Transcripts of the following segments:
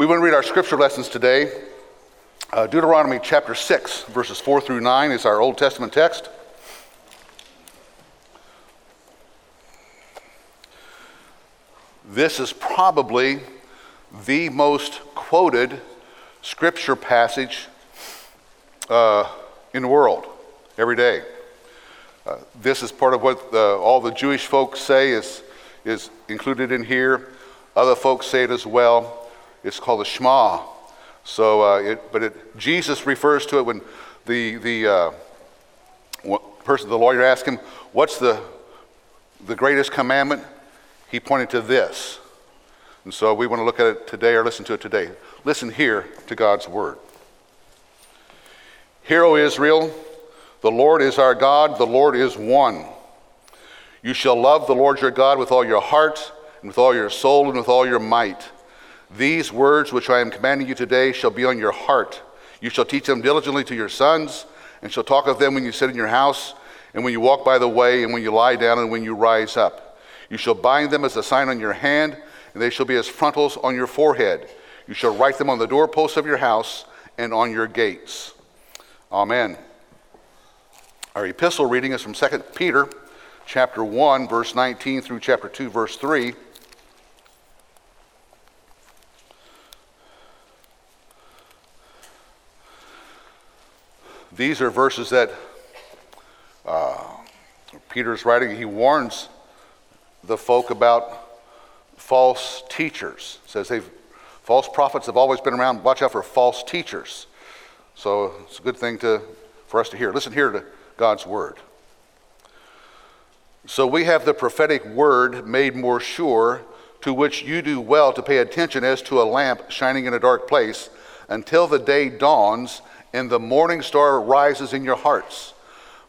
We want to read our scripture lessons today. Uh, Deuteronomy chapter 6, verses 4 through 9 is our Old Testament text. This is probably the most quoted scripture passage uh, in the world every day. Uh, this is part of what the, all the Jewish folks say is, is included in here. Other folks say it as well. It's called the Shema. So, uh, it, but it, Jesus refers to it when the, the uh, person, the lawyer asked him, What's the, the greatest commandment? He pointed to this. And so we want to look at it today or listen to it today. Listen here to God's word. Hear, O Israel, the Lord is our God, the Lord is one. You shall love the Lord your God with all your heart, and with all your soul, and with all your might. These words which I am commanding you today shall be on your heart. You shall teach them diligently to your sons, and shall talk of them when you sit in your house, and when you walk by the way, and when you lie down, and when you rise up. You shall bind them as a sign on your hand, and they shall be as frontals on your forehead. You shall write them on the doorposts of your house and on your gates. Amen. Our epistle reading is from 2 Peter chapter 1 verse 19 through chapter 2 verse 3. These are verses that uh, Peter's writing. He warns the folk about false teachers. Says they've false prophets have always been around. Watch out for false teachers. So it's a good thing to, for us to hear. Listen here to God's word. So we have the prophetic word made more sure, to which you do well to pay attention as to a lamp shining in a dark place until the day dawns and the morning star rises in your hearts.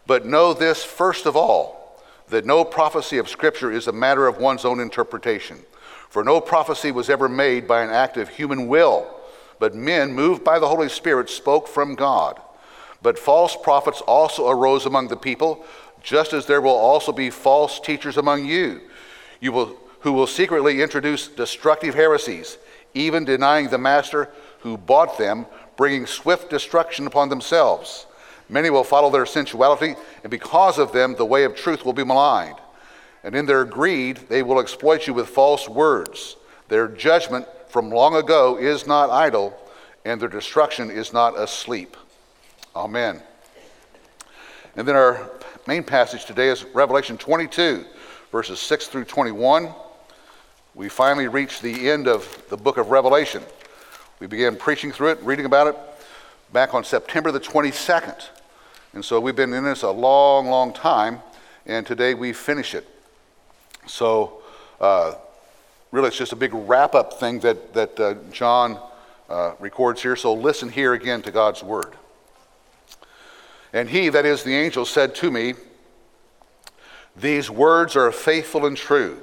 But know this first of all, that no prophecy of Scripture is a matter of one's own interpretation. For no prophecy was ever made by an act of human will, but men, moved by the Holy Spirit, spoke from God. But false prophets also arose among the people, just as there will also be false teachers among you, you will, who will secretly introduce destructive heresies, even denying the master who bought them, bringing swift destruction upon themselves. Many will follow their sensuality, and because of them, the way of truth will be maligned. And in their greed, they will exploit you with false words. Their judgment from long ago is not idle, and their destruction is not asleep. Amen. And then our main passage today is Revelation 22, verses 6 through 21. We finally reach the end of the book of Revelation. We began preaching through it, reading about it back on September the 22nd. And so we've been in this a long, long time, and today we finish it. So, uh, really, it's just a big wrap up thing that, that uh, John uh, records here. So, listen here again to God's word. And he, that is the angel, said to me, These words are faithful and true.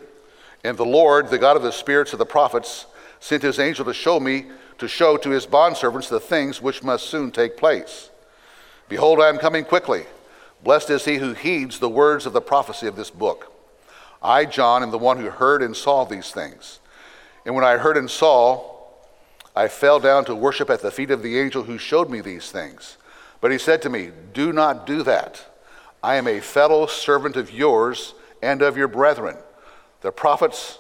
And the Lord, the God of the spirits of the prophets, sent his angel to show me, to show to his bondservants the things which must soon take place. Behold, I am coming quickly. Blessed is he who heeds the words of the prophecy of this book. I, John, am the one who heard and saw these things. And when I heard and saw, I fell down to worship at the feet of the angel who showed me these things. But he said to me, Do not do that. I am a fellow servant of yours and of your brethren, the prophets,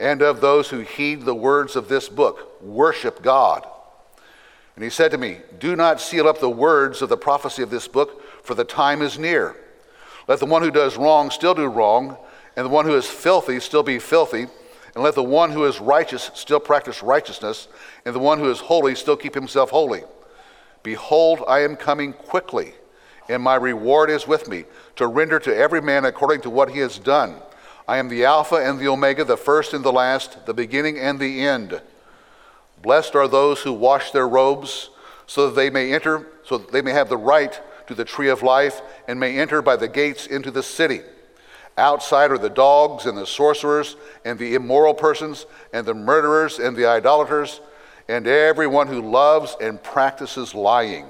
and of those who heed the words of this book. Worship God. And he said to me, Do not seal up the words of the prophecy of this book, for the time is near. Let the one who does wrong still do wrong, and the one who is filthy still be filthy, and let the one who is righteous still practice righteousness, and the one who is holy still keep himself holy. Behold, I am coming quickly, and my reward is with me, to render to every man according to what he has done. I am the Alpha and the Omega, the first and the last, the beginning and the end. Blessed are those who wash their robes, so that they may enter, so that they may have the right to the tree of life, and may enter by the gates into the city. Outside are the dogs and the sorcerers and the immoral persons and the murderers and the idolaters and everyone who loves and practices lying.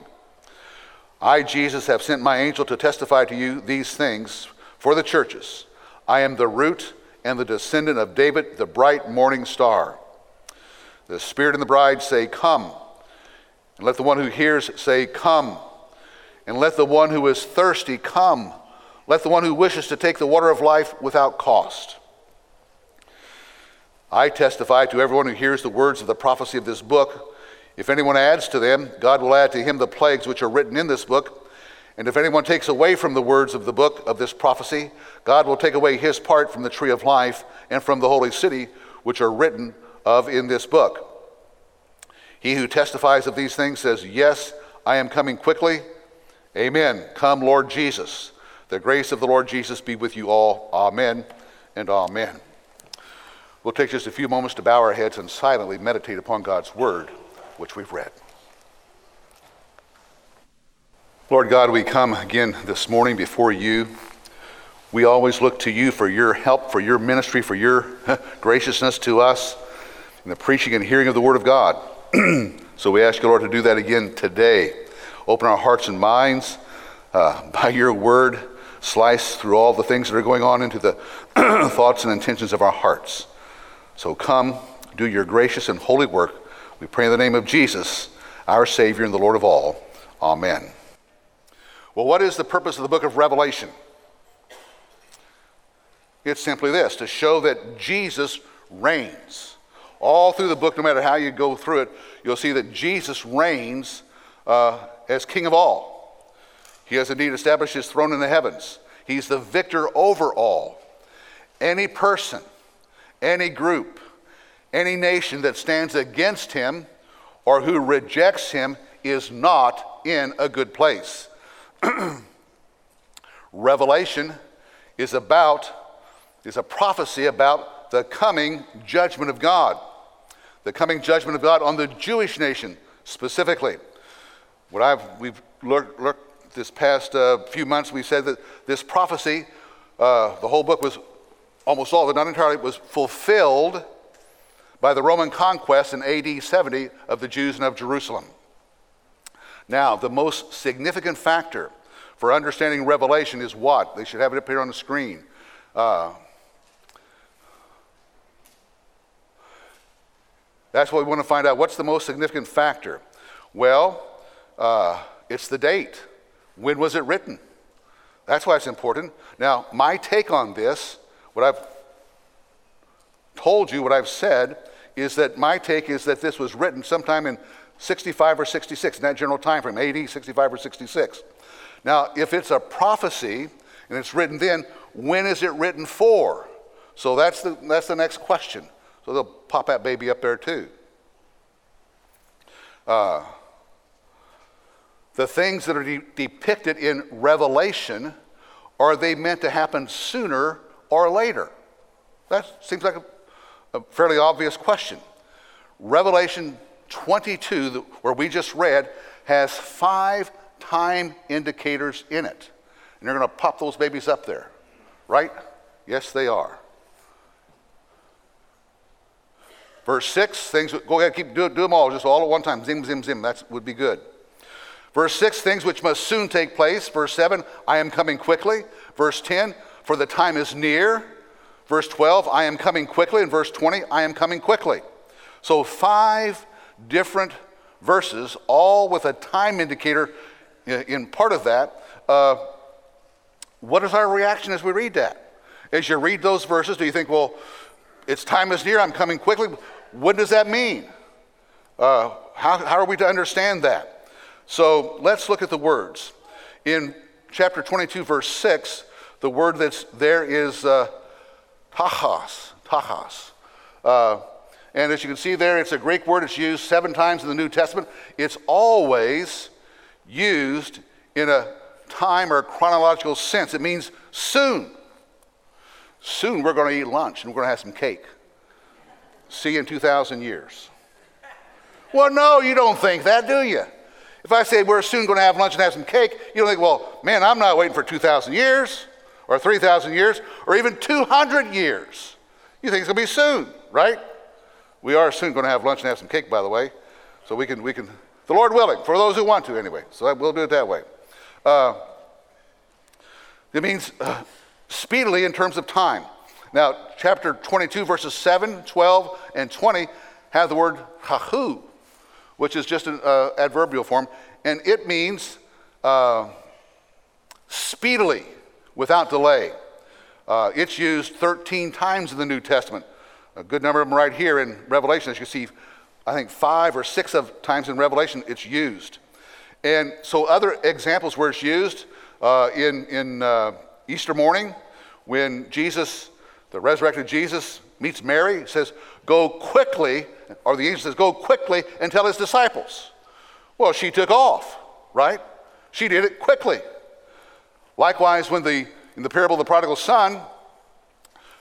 I, Jesus, have sent my angel to testify to you these things for the churches. I am the root and the descendant of David, the bright morning star. The Spirit and the bride say, Come. And let the one who hears say, Come. And let the one who is thirsty come. Let the one who wishes to take the water of life without cost. I testify to everyone who hears the words of the prophecy of this book. If anyone adds to them, God will add to him the plagues which are written in this book. And if anyone takes away from the words of the book of this prophecy, God will take away his part from the tree of life and from the holy city, which are written of in this book. He who testifies of these things says, Yes, I am coming quickly. Amen. Come, Lord Jesus. The grace of the Lord Jesus be with you all. Amen and amen. We'll take just a few moments to bow our heads and silently meditate upon God's word, which we've read. Lord God, we come again this morning before you. We always look to you for your help, for your ministry, for your graciousness to us in the preaching and hearing of the Word of God. so we ask you, Lord, to do that again today. Open our hearts and minds uh, by your Word, slice through all the things that are going on into the thoughts and intentions of our hearts. So come, do your gracious and holy work. We pray in the name of Jesus, our Savior and the Lord of all. Amen. Well, what is the purpose of the book of Revelation? It's simply this to show that Jesus reigns. All through the book, no matter how you go through it, you'll see that Jesus reigns uh, as King of all. He has indeed established his throne in the heavens. He's the victor over all. Any person, any group, any nation that stands against him or who rejects him is not in a good place. Revelation is about is a prophecy about the coming judgment of God. The coming judgment of God on the Jewish nation specifically. What I've we've looked, looked this past uh, few months, we said that this prophecy, uh, the whole book was almost all it, not entirely, was fulfilled by the Roman conquest in AD 70 of the Jews and of Jerusalem. Now, the most significant factor for understanding Revelation is what? They should have it up here on the screen. Uh, that's what we want to find out. What's the most significant factor? Well, uh, it's the date. When was it written? That's why it's important. Now, my take on this what I've told you, what I've said, is that my take is that this was written sometime in 65 or 66, in that general time frame, AD 65 or 66. Now, if it's a prophecy and it's written then, when is it written for? So that's the, that's the next question. So they'll pop that baby up there too. Uh, the things that are de- depicted in Revelation, are they meant to happen sooner or later? That seems like a, a fairly obvious question. Revelation 22, where we just read, has five time indicators in it. And they're going to pop those babies up there, right? Yes, they are. Verse 6, things, go ahead, keep, do, do them all, just all at one time. Zim, zim, zim. That would be good. Verse 6, things which must soon take place. Verse 7, I am coming quickly. Verse 10, for the time is near. Verse 12, I am coming quickly. And verse 20, I am coming quickly. So, five different verses, all with a time indicator in part of that. Uh, what is our reaction as we read that? As you read those verses, do you think, well, it's time is near, I'm coming quickly? What does that mean? Uh, how, how are we to understand that? So let's look at the words. In chapter 22, verse 6, the word that's there is uh, tachas, tachos. Uh, and as you can see there, it's a Greek word. It's used seven times in the New Testament. It's always used in a time or chronological sense. It means soon. Soon we're going to eat lunch and we're going to have some cake. See you in 2,000 years. Well, no, you don't think that, do you? If I say we're soon going to have lunch and have some cake, you don't think, well, man, I'm not waiting for 2,000 years or 3,000 years or even 200 years. You think it's going to be soon, right? We are soon going to have lunch and have some cake, by the way. So we can, we can, the Lord willing, for those who want to anyway. So we'll do it that way. Uh, it means uh, speedily in terms of time. Now, chapter 22, verses 7, 12, and 20 have the word tachu, which is just an uh, adverbial form, and it means uh, speedily, without delay. Uh, it's used 13 times in the New Testament. A good number of them right here in Revelation, as you see, I think five or six of times in Revelation it's used. And so other examples where it's used uh, in, in uh, Easter morning, when Jesus, the resurrected Jesus, meets Mary, says, Go quickly, or the angel says, Go quickly and tell his disciples. Well, she took off, right? She did it quickly. Likewise, when the in the parable of the prodigal son,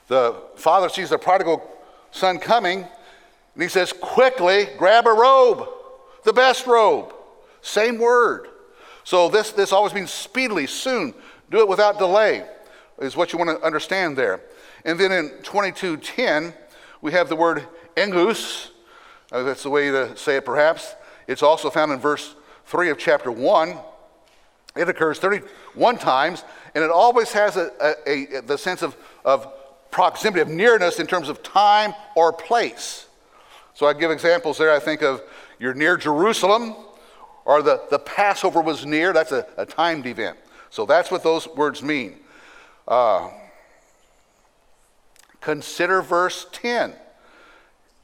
the father sees the prodigal son coming, and he says, Quickly grab a robe, the best robe. Same word. So this, this always means speedily, soon. Do it without delay, is what you want to understand there. And then in 2210, we have the word engus. Uh, that's the way to say it, perhaps. It's also found in verse 3 of chapter 1. It occurs 31 times, and it always has a, a, a, the sense of, of proximity, of nearness in terms of time or place. So I give examples there. I think of you're near Jerusalem, or the, the Passover was near. That's a, a timed event. So that's what those words mean. Uh, consider verse 10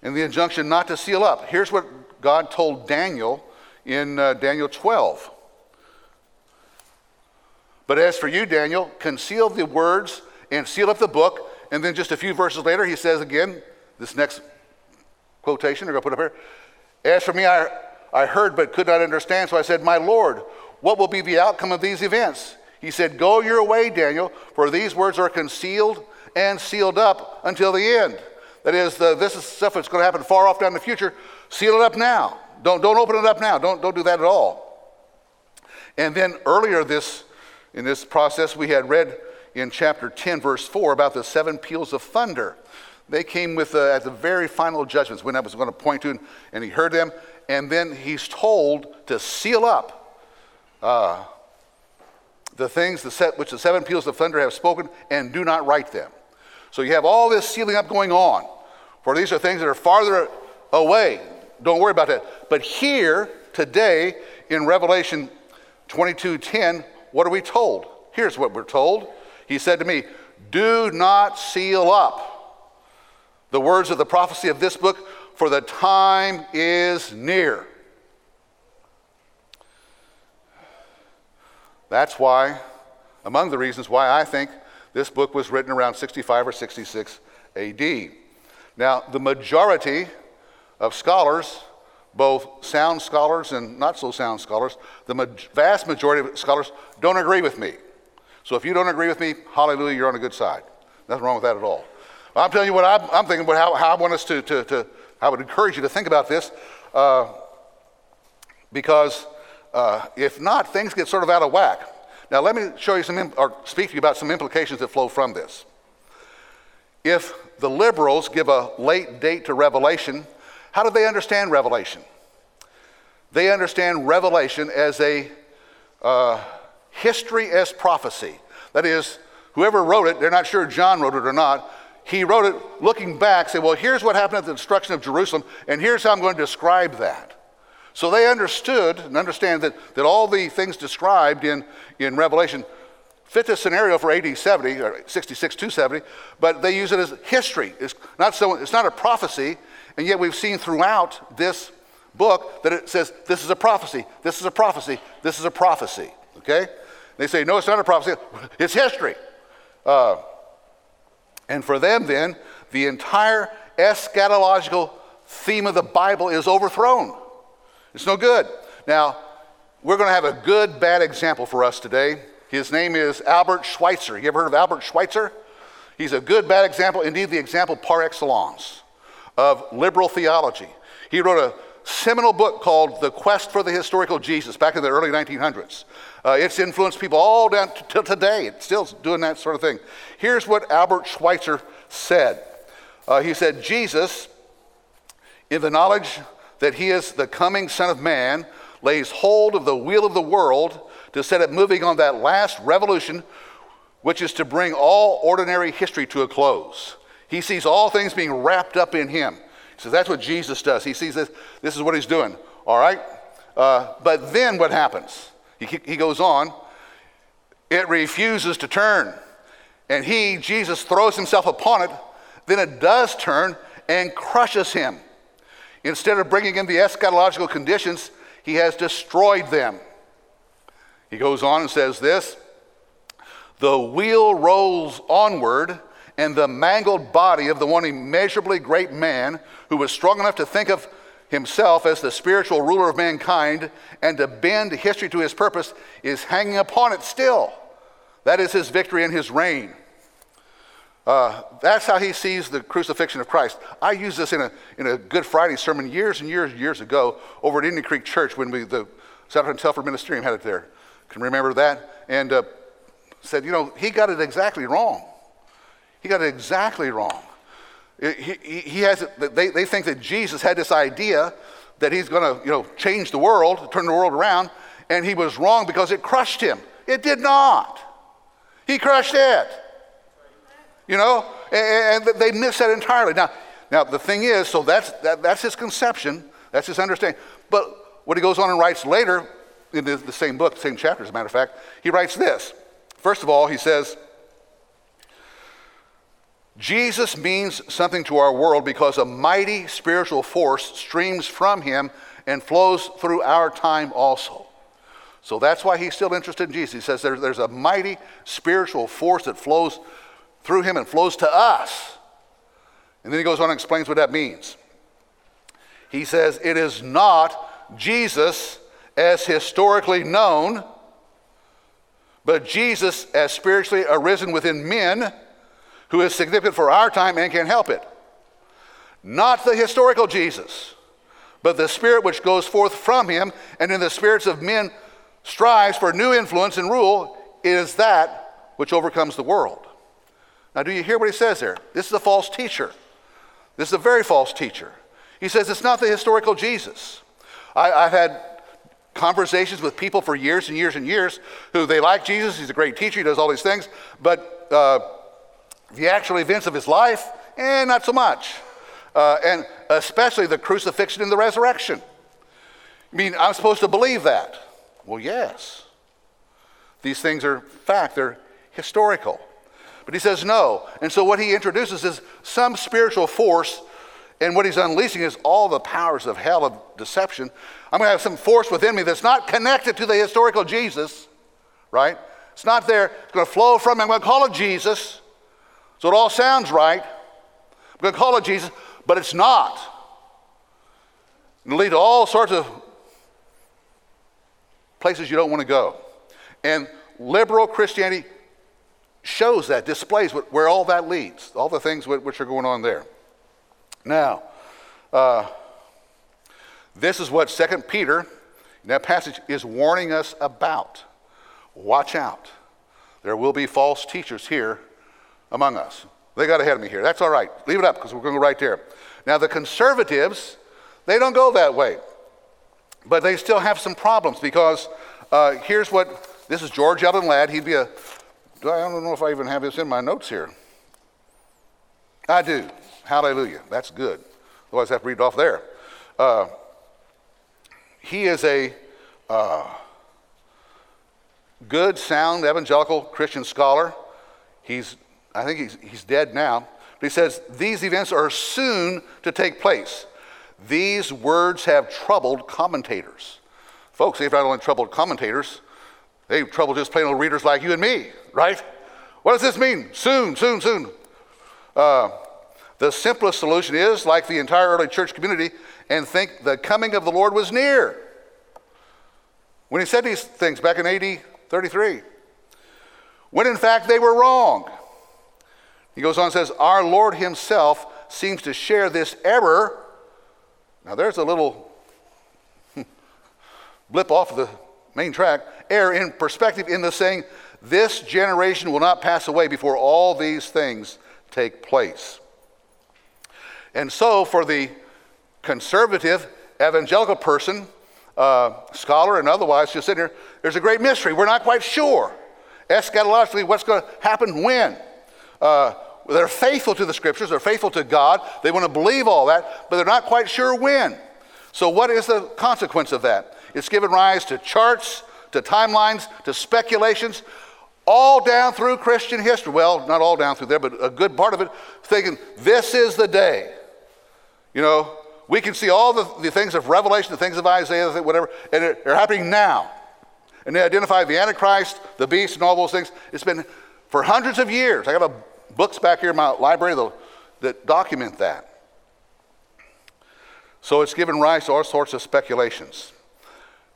and the injunction not to seal up. Here's what God told Daniel in uh, Daniel 12. But as for you, Daniel, conceal the words and seal up the book. And then just a few verses later, he says again, this next quotation, I'm going to put up here. As for me, I, I heard but could not understand. So I said, My Lord, what will be the outcome of these events? He said, Go your way, Daniel, for these words are concealed and sealed up until the end. That is, the, this is stuff that's going to happen far off down the future. Seal it up now. Don't, don't open it up now. Don't, don't do that at all. And then earlier this in this process, we had read in chapter 10, verse 4, about the seven peals of thunder. They came with uh, at the very final judgments when I was going to point to, and he heard them, and then he's told to seal up uh, the things the set, which the seven peals of thunder have spoken, and do not write them. So you have all this sealing up going on, for these are things that are farther away. Don't worry about that. But here, today, in Revelation 22:10, what are we told? Here's what we're told. He said to me, Do not seal up the words of the prophecy of this book, for the time is near. That's why, among the reasons why I think this book was written around 65 or 66 AD. Now, the majority of scholars both sound scholars and not so sound scholars, the ma- vast majority of scholars don't agree with me. So if you don't agree with me, hallelujah, you're on a good side. Nothing wrong with that at all. I'm telling you what I'm, I'm thinking about how, how, I want us to, to, to, I would encourage you to think about this uh, because uh, if not, things get sort of out of whack. Now, let me show you some, or speak to you about some implications that flow from this. If the liberals give a late date to Revelation, how do they understand Revelation? They understand Revelation as a uh, history as prophecy. That is, whoever wrote it, they're not sure John wrote it or not. He wrote it looking back, say, well, here's what happened at the destruction of Jerusalem, and here's how I'm going to describe that. So they understood and understand that, that all the things described in, in Revelation fit the scenario for AD 70 or 66 to 70, but they use it as history. It's not, so, it's not a prophecy, and yet we've seen throughout this book that it says this is a prophecy, this is a prophecy, this is a prophecy. Okay? They say, no, it's not a prophecy, it's history. Uh, and for them, then, the entire eschatological theme of the Bible is overthrown. It's no good. Now, we're going to have a good, bad example for us today. His name is Albert Schweitzer. You ever heard of Albert Schweitzer? He's a good, bad example, indeed, the example par excellence of liberal theology. He wrote a seminal book called The Quest for the Historical Jesus back in the early 1900s. Uh, it's influenced people all down to today. It's still doing that sort of thing. Here's what Albert Schweitzer said uh, He said, Jesus, in the knowledge that he is the coming Son of Man, lays hold of the wheel of the world to set it moving on that last revolution, which is to bring all ordinary history to a close. He sees all things being wrapped up in him. Says that's what Jesus does. He sees this, this is what he's doing. All right? Uh, but then what happens? He, he goes on, it refuses to turn. And he, Jesus, throws himself upon it. Then it does turn and crushes him. Instead of bringing in the eschatological conditions, he has destroyed them. He goes on and says this The wheel rolls onward, and the mangled body of the one immeasurably great man who was strong enough to think of himself as the spiritual ruler of mankind and to bend history to his purpose is hanging upon it still. That is his victory and his reign. Uh, that's how he sees the crucifixion of Christ. I used this in a, in a Good Friday sermon years and years and years ago over at Indian Creek Church when we, the Souderton Telford Ministerium had it there. Can remember that? And uh, said, you know, he got it exactly wrong. He got it exactly wrong. He, he, has, they, they think that Jesus had this idea that he's going to, you know, change the world, turn the world around, and he was wrong because it crushed him. It did not. He crushed it. You know, and, and they miss that entirely. Now, now the thing is, so that's, that, that's his conception, that's his understanding. But what he goes on and writes later in the, the same book, same chapter, as a matter of fact, he writes this. First of all, he says, Jesus means something to our world because a mighty spiritual force streams from him and flows through our time also. So that's why he's still interested in Jesus. He says there, there's a mighty spiritual force that flows through him and flows to us. And then he goes on and explains what that means. He says, It is not Jesus as historically known, but Jesus as spiritually arisen within men who is significant for our time and can help it. Not the historical Jesus, but the spirit which goes forth from him and in the spirits of men strives for new influence and rule is that which overcomes the world. Now, do you hear what he says there? This is a false teacher. This is a very false teacher. He says it's not the historical Jesus. I, have had conversations with people for years and years and years who they like Jesus. He's a great teacher. He does all these things. But uh, the actual events of his life, eh, not so much. Uh, and especially the crucifixion and the resurrection. I mean, I'm supposed to believe that. Well, yes. These things are fact, they're historical. But he says no. And so what he introduces is some spiritual force, and what he's unleashing is all the powers of hell of deception. I'm going to have some force within me that's not connected to the historical Jesus, right? It's not there. It's going to flow from me. I'm going to call it Jesus. So it all sounds right. I'm going to call it Jesus, but it's not. It'll lead to all sorts of places you don't want to go. And liberal Christianity shows that, displays where all that leads, all the things which are going on there. Now, uh, this is what 2 Peter, in that passage, is warning us about. Watch out. There will be false teachers here among us. They got ahead of me here. That's all right. Leave it up because we're going to go right there. Now, the conservatives, they don't go that way. But they still have some problems because uh, here's what this is George Eldon Ladd. He'd be a I don't know if I even have this in my notes here. I do. Hallelujah. That's good. Otherwise, I have to read it off there. Uh, he is a uh, good, sound evangelical Christian scholar. He's, I think he's, he's dead now. But he says these events are soon to take place. These words have troubled commentators. Folks, they've not only troubled commentators, they've troubled just plain old readers like you and me right? What does this mean? Soon, soon, soon. Uh, the simplest solution is, like the entire early church community, and think the coming of the Lord was near. When he said these things back in AD 33, when in fact they were wrong. He goes on and says, Our Lord Himself seems to share this error. Now, there's a little blip off the main track, error in perspective in the saying this generation will not pass away before all these things take place. And so, for the conservative evangelical person, uh, scholar and otherwise, just sitting here, there's a great mystery. We're not quite sure eschatologically what's going to happen when. Uh, they're faithful to the scriptures, they're faithful to God, they want to believe all that, but they're not quite sure when. So, what is the consequence of that? It's given rise to charts, to timelines, to speculations, all down through Christian history. Well, not all down through there, but a good part of it, thinking this is the day. You know, we can see all the, the things of Revelation, the things of Isaiah, whatever, and they're happening now. And they identify the Antichrist, the beast, and all those things. It's been for hundreds of years. I got a, books back here in my library that, that document that. So it's given rise to all sorts of speculations.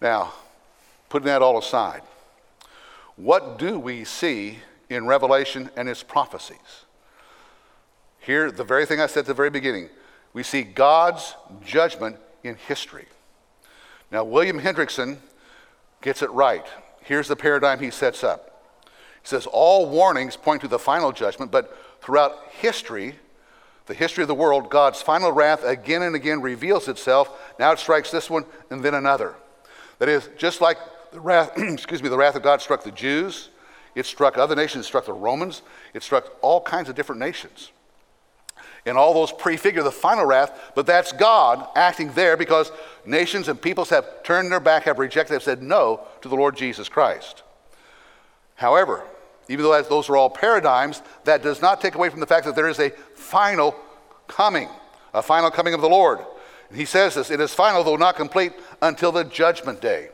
Now, putting that all aside, what do we see in Revelation and its prophecies? Here, the very thing I said at the very beginning we see God's judgment in history. Now, William Hendriksen gets it right. Here's the paradigm he sets up. Says, All warnings point to the final judgment, but throughout history, the history of the world, God's final wrath again and again reveals itself. Now it strikes this one and then another. That is, just like the wrath, excuse me, the wrath of God struck the Jews, it struck other nations, it struck the Romans, it struck all kinds of different nations. And all those prefigure the final wrath, but that's God acting there because nations and peoples have turned their back, have rejected, have said no to the Lord Jesus Christ. However, even though those are all paradigms, that does not take away from the fact that there is a final coming, a final coming of the Lord. He says this, it is final, though not complete, until the judgment day.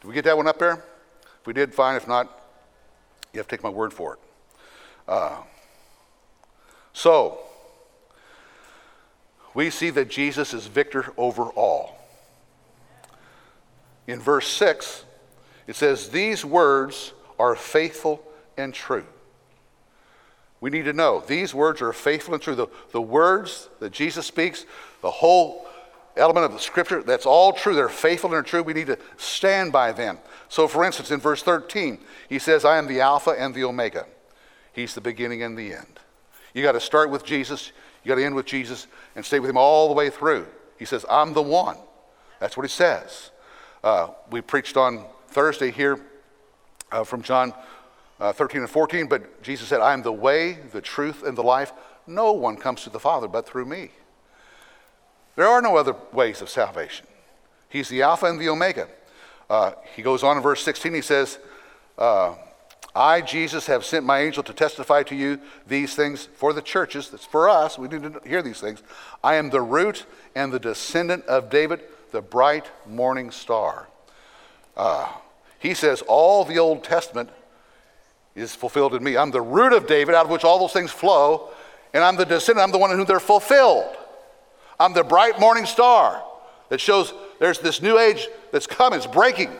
Did we get that one up there? If we did, fine. If not, you have to take my word for it. Uh, so, we see that Jesus is victor over all. In verse 6, it says, These words are faithful and true. We need to know these words are faithful and true. The, the words that Jesus speaks, the whole element of the scripture, that's all true. They're faithful and true. We need to stand by them. So, for instance, in verse 13, he says, I am the Alpha and the Omega. He's the beginning and the end. You got to start with Jesus. You got to end with Jesus and stay with him all the way through. He says, I'm the one. That's what he says. Uh, we preached on Thursday here uh, from John uh, 13 and 14, but Jesus said, I am the way, the truth, and the life. No one comes to the Father but through me. There are no other ways of salvation. He's the Alpha and the Omega. Uh, he goes on in verse 16, he says, uh, I, Jesus, have sent my angel to testify to you these things for the churches. That's for us. We need to hear these things. I am the root and the descendant of David, the bright morning star. Uh, he says all the Old Testament is fulfilled in me. I'm the root of David, out of which all those things flow, and I'm the descendant. I'm the one in whom they're fulfilled. I'm the bright morning star that shows there's this new age that's coming, it's breaking.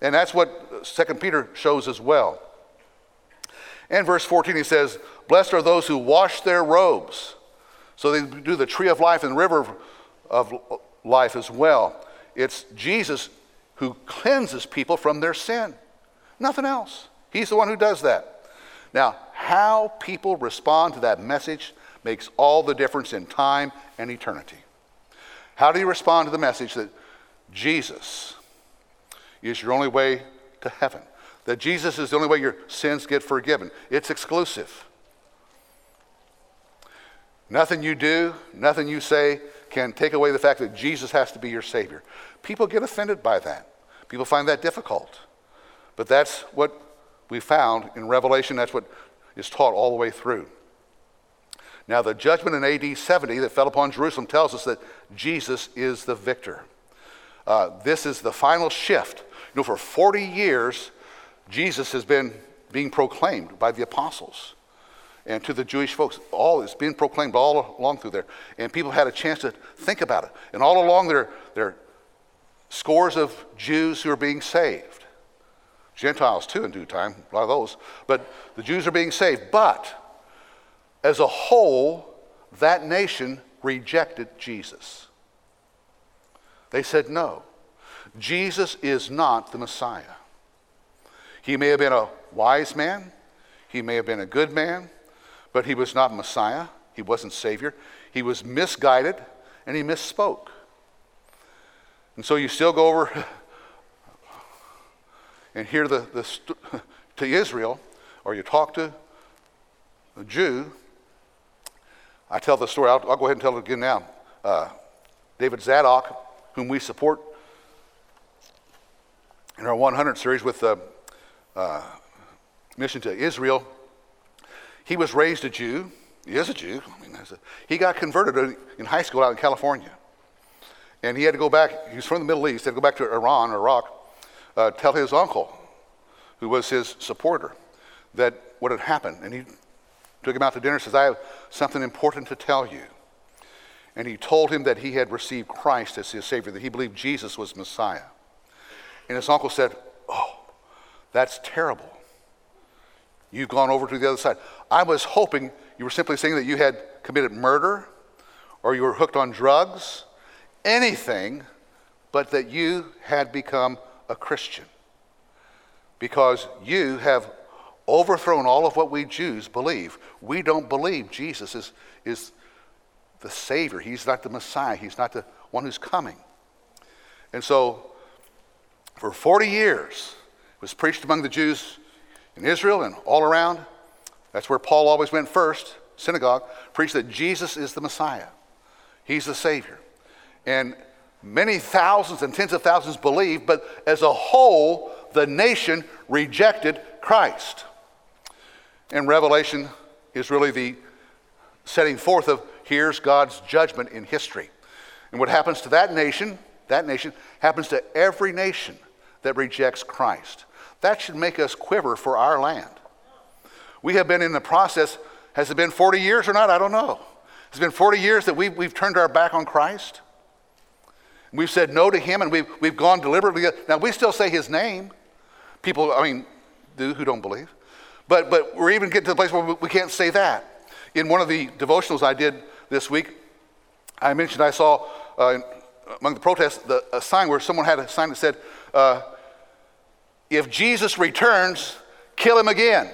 And that's what Second Peter shows as well. And verse 14, he says, Blessed are those who wash their robes. So they do the tree of life and river of life as well. It's Jesus who cleanses people from their sin. Nothing else. He's the one who does that. Now, how people respond to that message makes all the difference in time and eternity. How do you respond to the message that Jesus is your only way to heaven? that Jesus is the only way your sins get forgiven. It's exclusive. Nothing you do, nothing you say can take away the fact that Jesus has to be your Savior. People get offended by that. People find that difficult. But that's what we found in Revelation. That's what is taught all the way through. Now, the judgment in AD 70 that fell upon Jerusalem tells us that Jesus is the victor. Uh, this is the final shift. You know, for 40 years, Jesus has been being proclaimed by the apostles and to the Jewish folks. All it's proclaimed all along through there. And people had a chance to think about it. And all along there, there are scores of Jews who are being saved. Gentiles too in due time, a lot of those. But the Jews are being saved. But as a whole, that nation rejected Jesus. They said, no, Jesus is not the Messiah. He may have been a wise man, he may have been a good man, but he was not Messiah, he wasn't Savior. He was misguided and he misspoke. And so you still go over and hear the, the to Israel, or you talk to a Jew, I tell the story, I'll, I'll go ahead and tell it again now. Uh, David Zadok, whom we support in our 100 series with the uh, mission to Israel, he was raised a Jew. He is a Jew. I mean, a, he got converted in high school out in California. And he had to go back, he was from the Middle East, he had to go back to Iran, Iraq, uh, tell his uncle, who was his supporter, that what had happened. And he took him out to dinner and says, I have something important to tell you. And he told him that he had received Christ as his Savior, that he believed Jesus was Messiah. And his uncle said, Oh, that's terrible. You've gone over to the other side. I was hoping you were simply saying that you had committed murder or you were hooked on drugs, anything but that you had become a Christian. Because you have overthrown all of what we Jews believe. We don't believe Jesus is, is the Savior. He's not the Messiah. He's not the one who's coming. And so, for 40 years, it was preached among the Jews in Israel and all around. That's where Paul always went first, synagogue, preached that Jesus is the Messiah. He's the Savior. And many thousands and tens of thousands believed, but as a whole, the nation rejected Christ. And Revelation is really the setting forth of here's God's judgment in history. And what happens to that nation, that nation, happens to every nation that rejects Christ. That should make us quiver for our land. We have been in the process, has it been 40 years or not? I don't know. It's been 40 years that we've, we've turned our back on Christ. We've said no to him and we've, we've gone deliberately. Now, we still say his name. People, I mean, do who don't believe. But, but we're even getting to the place where we can't say that. In one of the devotionals I did this week, I mentioned I saw uh, among the protests the, a sign where someone had a sign that said, uh, If Jesus returns, kill him again.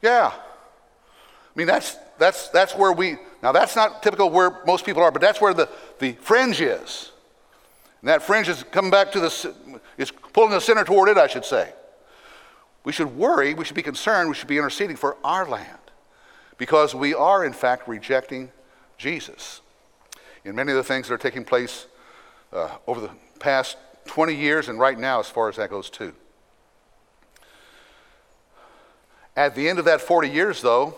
Yeah. I mean, that's, that's, that's where we, now that's not typical where most people are, but that's where the, the fringe is. And that fringe is coming back to the, is pulling the center toward it, I should say. We should worry, we should be concerned, we should be interceding for our land because we are, in fact, rejecting Jesus. In many of the things that are taking place uh, over the past 20 years and right now, as far as that goes, too. At the end of that 40 years, though,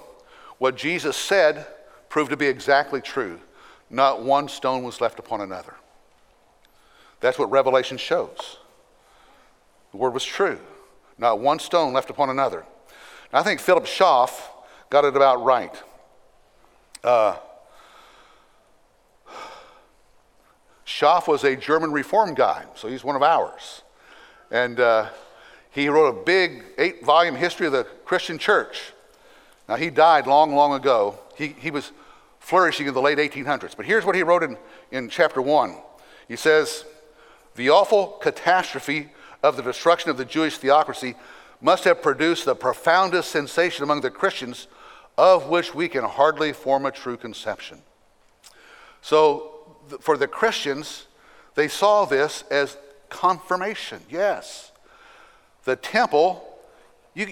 what Jesus said proved to be exactly true. Not one stone was left upon another. That's what Revelation shows. The word was true. Not one stone left upon another. I think Philip Schaff got it about right. Uh, Schaff was a German Reform guy, so he's one of ours. And uh, he wrote a big eight volume history of the Christian church. Now, he died long, long ago. He, he was flourishing in the late 1800s. But here's what he wrote in, in chapter 1. He says, The awful catastrophe of the destruction of the Jewish theocracy must have produced the profoundest sensation among the Christians, of which we can hardly form a true conception. So, for the Christians, they saw this as confirmation. Yes, the temple, you,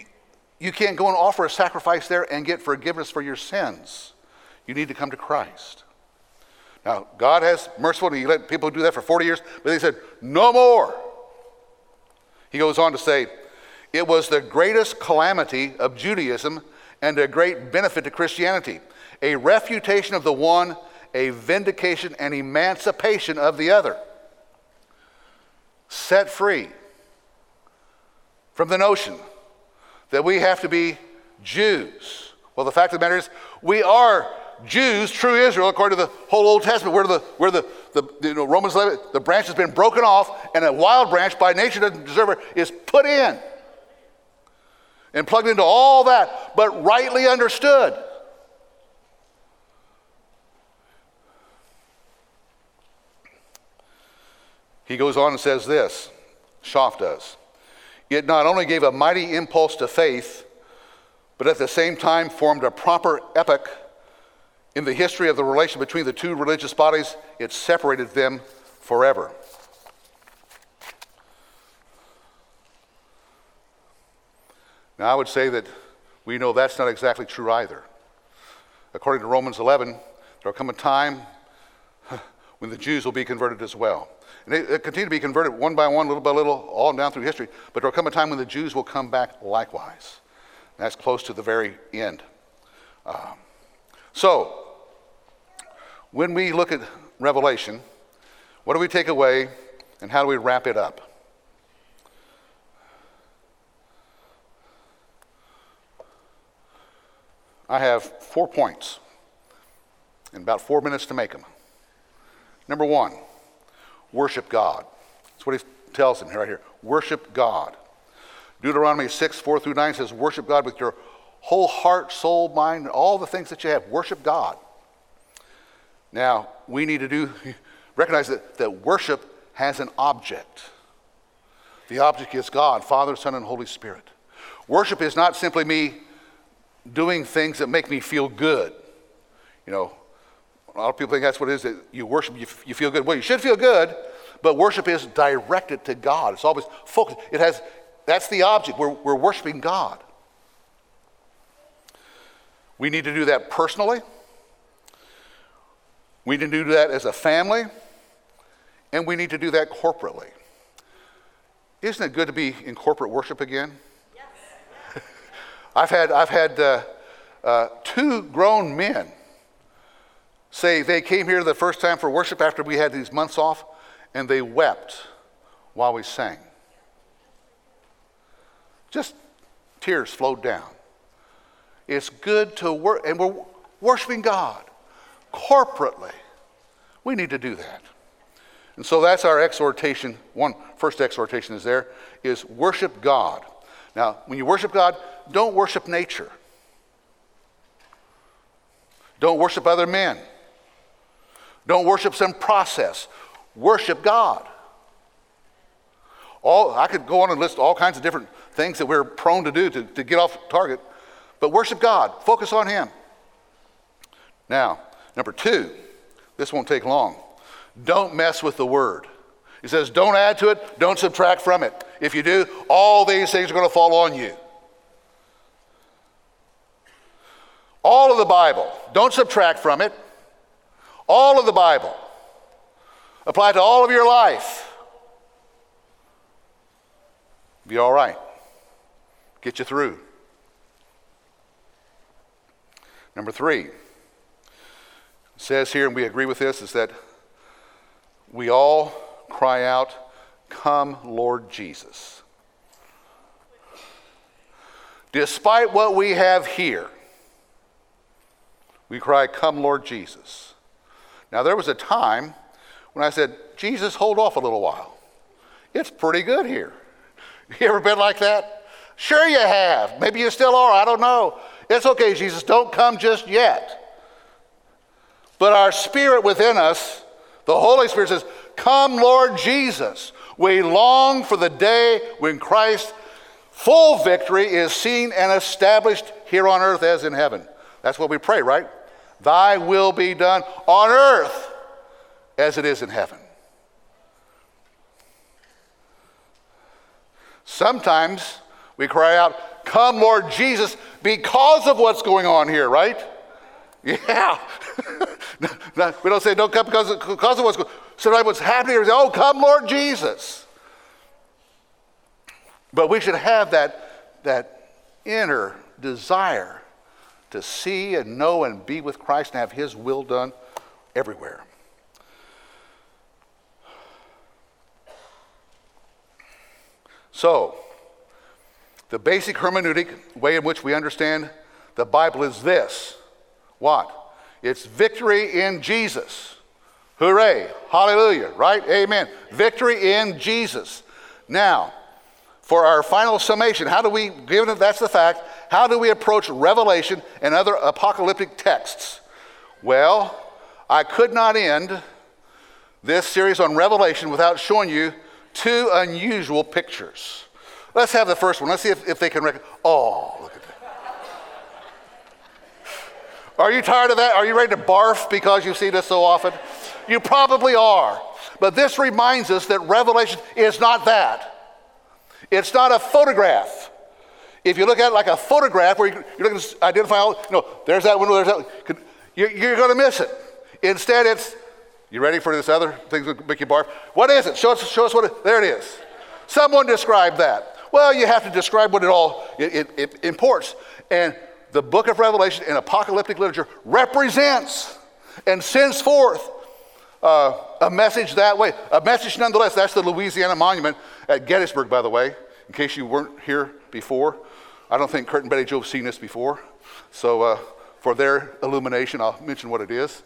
you can't go and offer a sacrifice there and get forgiveness for your sins. You need to come to Christ. Now, God has merciful, and He let people do that for 40 years, but they said, no more. He goes on to say, It was the greatest calamity of Judaism and a great benefit to Christianity, a refutation of the one, a vindication and emancipation of the other. Set free from the notion that we have to be Jews. Well, the fact of the matter is, we are Jews, true Israel, according to the whole Old Testament, where the, where the, the you know, Romans 11, the branch has been broken off, and a wild branch by nature doesn't deserve it, is put in and plugged into all that, but rightly understood. He goes on and says this, Schaff does. It not only gave a mighty impulse to faith, but at the same time formed a proper epoch in the history of the relation between the two religious bodies, it separated them forever. Now, I would say that we know that's not exactly true either. according to Romans 11, there will come a time when the Jews will be converted as well. And they, continue to be converted one by one, little by little, all down through history. But there will come a time when the Jews will come back likewise. That's close to the very end. Um, so, when we look at Revelation, what do we take away and how do we wrap it up? I have four points and about four minutes to make them. Number one, worship God. That's what he tells them right here. Worship God. Deuteronomy 6, 4 through 9 says, Worship God with your whole heart, soul, mind, all the things that you have. Worship God. Now, we need to do recognize that, that worship has an object. The object is God, Father, Son, and Holy Spirit. Worship is not simply me doing things that make me feel good. You know, a lot of people think that's what it is that you worship, you, you feel good. Well, you should feel good, but worship is directed to God. It's always focused. It has, that's the object. We're, we're worshiping God. We need to do that personally. We need to do that as a family. And we need to do that corporately. Isn't it good to be in corporate worship again? Yes. I've had, I've had uh, uh, two grown men say they came here the first time for worship after we had these months off, and they wept while we sang. Just tears flowed down. It's good to work, and we're worshiping God corporately. We need to do that. And so that's our exhortation. One first exhortation is there is worship God. Now, when you worship God, don't worship nature. Don't worship other men. Don't worship some process. Worship God. All, I could go on and list all kinds of different things that we're prone to do to, to get off target, but worship God. Focus on Him. Now, number two, this won't take long. Don't mess with the word. He says, don't add to it, don't subtract from it. If you do, all these things are going to fall on you. All of the Bible, don't subtract from it. All of the Bible. Apply to all of your life. Be all right. Get you through. Number three says here, and we agree with this, is that we all cry out, Come, Lord Jesus. Despite what we have here, we cry, Come, Lord Jesus. Now, there was a time when I said, Jesus, hold off a little while. It's pretty good here. You ever been like that? Sure, you have. Maybe you still are. I don't know. It's okay, Jesus. Don't come just yet. But our spirit within us the Holy Spirit says, Come, Lord Jesus. We long for the day when Christ's full victory is seen and established here on earth as in heaven. That's what we pray, right? Thy will be done on earth as it is in heaven. Sometimes we cry out, Come, Lord Jesus, because of what's going on here, right? Yeah. we don't say, don't come because of, because of what's going Sometimes what's happening is, oh, come, Lord Jesus. But we should have that, that inner desire to see and know and be with Christ and have His will done everywhere. So, the basic hermeneutic way in which we understand the Bible is this what? It's victory in Jesus. Hooray. Hallelujah. Right? Amen. Victory in Jesus. Now, for our final summation, how do we, given that that's the fact, how do we approach Revelation and other apocalyptic texts? Well, I could not end this series on Revelation without showing you two unusual pictures. Let's have the first one. Let's see if, if they can recognize. Oh, look at that. Are you tired of that? Are you ready to barf because you see this so often? You probably are. But this reminds us that Revelation is not that. It's not a photograph. If you look at it like a photograph where you're looking to identify all, you know, there's that window, there's that, you're, going to miss it. Instead, it's, you ready for this other thing that make you barf? What is it? Show us, show us what it, there it is. Someone describe that. Well, you have to describe what it all it, it, it imports. And the book of Revelation in apocalyptic literature represents and sends forth uh, a message that way. A message nonetheless. That's the Louisiana Monument at Gettysburg, by the way, in case you weren't here before. I don't think Kurt and Betty Joe have seen this before. So, uh, for their illumination, I'll mention what it is.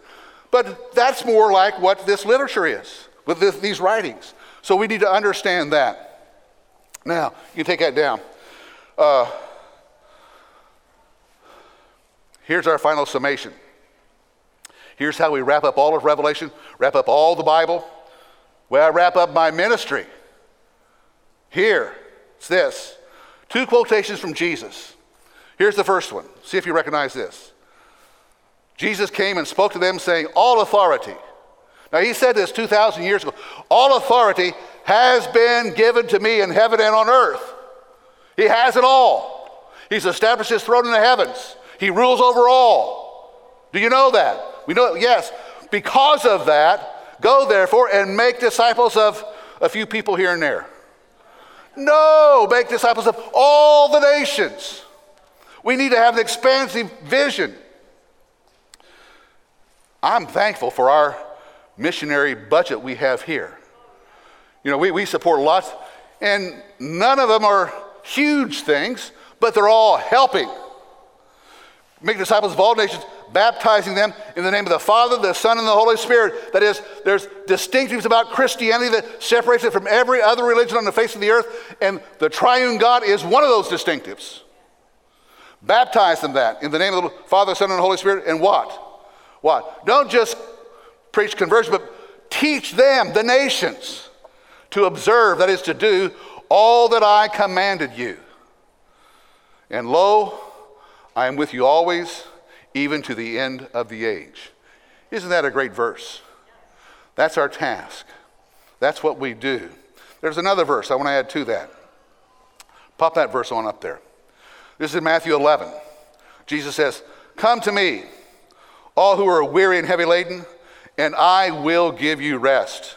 But that's more like what this literature is with this, these writings. So, we need to understand that. Now, you take that down. Uh, here's our final summation. Here's how we wrap up all of Revelation, wrap up all the Bible. Well, I wrap up my ministry. Here, it's this two quotations from Jesus. Here's the first one. See if you recognize this. Jesus came and spoke to them, saying, All authority. Now, he said this 2,000 years ago. All authority has been given to me in heaven and on earth. He has it all. He's established his throne in the heavens. He rules over all. Do you know that? We know, yes. Because of that, go therefore and make disciples of a few people here and there. No, make disciples of all the nations. We need to have an expansive vision. I'm thankful for our missionary budget we have here. You know, we, we support lots, and none of them are huge things, but they're all helping. Make disciples of all nations, baptizing them in the name of the Father, the Son, and the Holy Spirit. That is, there's distinctives about Christianity that separates it from every other religion on the face of the earth, and the triune God is one of those distinctives. Baptize them that in the name of the Father, Son, and Holy Spirit, and what? What? Don't just preach conversion, but teach them, the nations, to observe, that is, to do all that I commanded you. And lo, I am with you always even to the end of the age. Isn't that a great verse? That's our task. That's what we do. There's another verse I want to add to that. Pop that verse on up there. This is in Matthew 11. Jesus says, Come to me, all who are weary and heavy laden, and I will give you rest.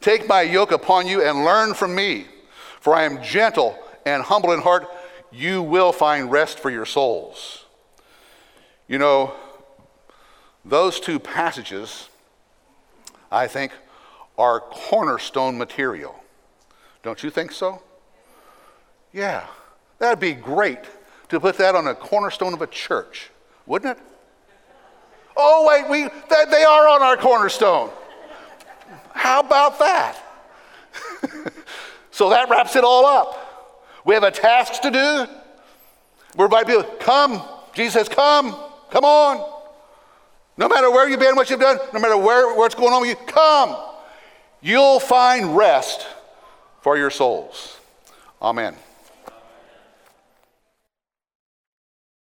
Take my yoke upon you and learn from me, for I am gentle and humble in heart. You will find rest for your souls. You know, those two passages, I think, are cornerstone material. Don't you think so? Yeah, that'd be great to put that on a cornerstone of a church, wouldn't it? Oh, wait, we, they are on our cornerstone. How about that? so that wraps it all up. We have a task to do. We're inviting people, come. Jesus says, come. Come on. No matter where you've been, what you've done, no matter where, what's going on with you, come. You'll find rest for your souls. Amen.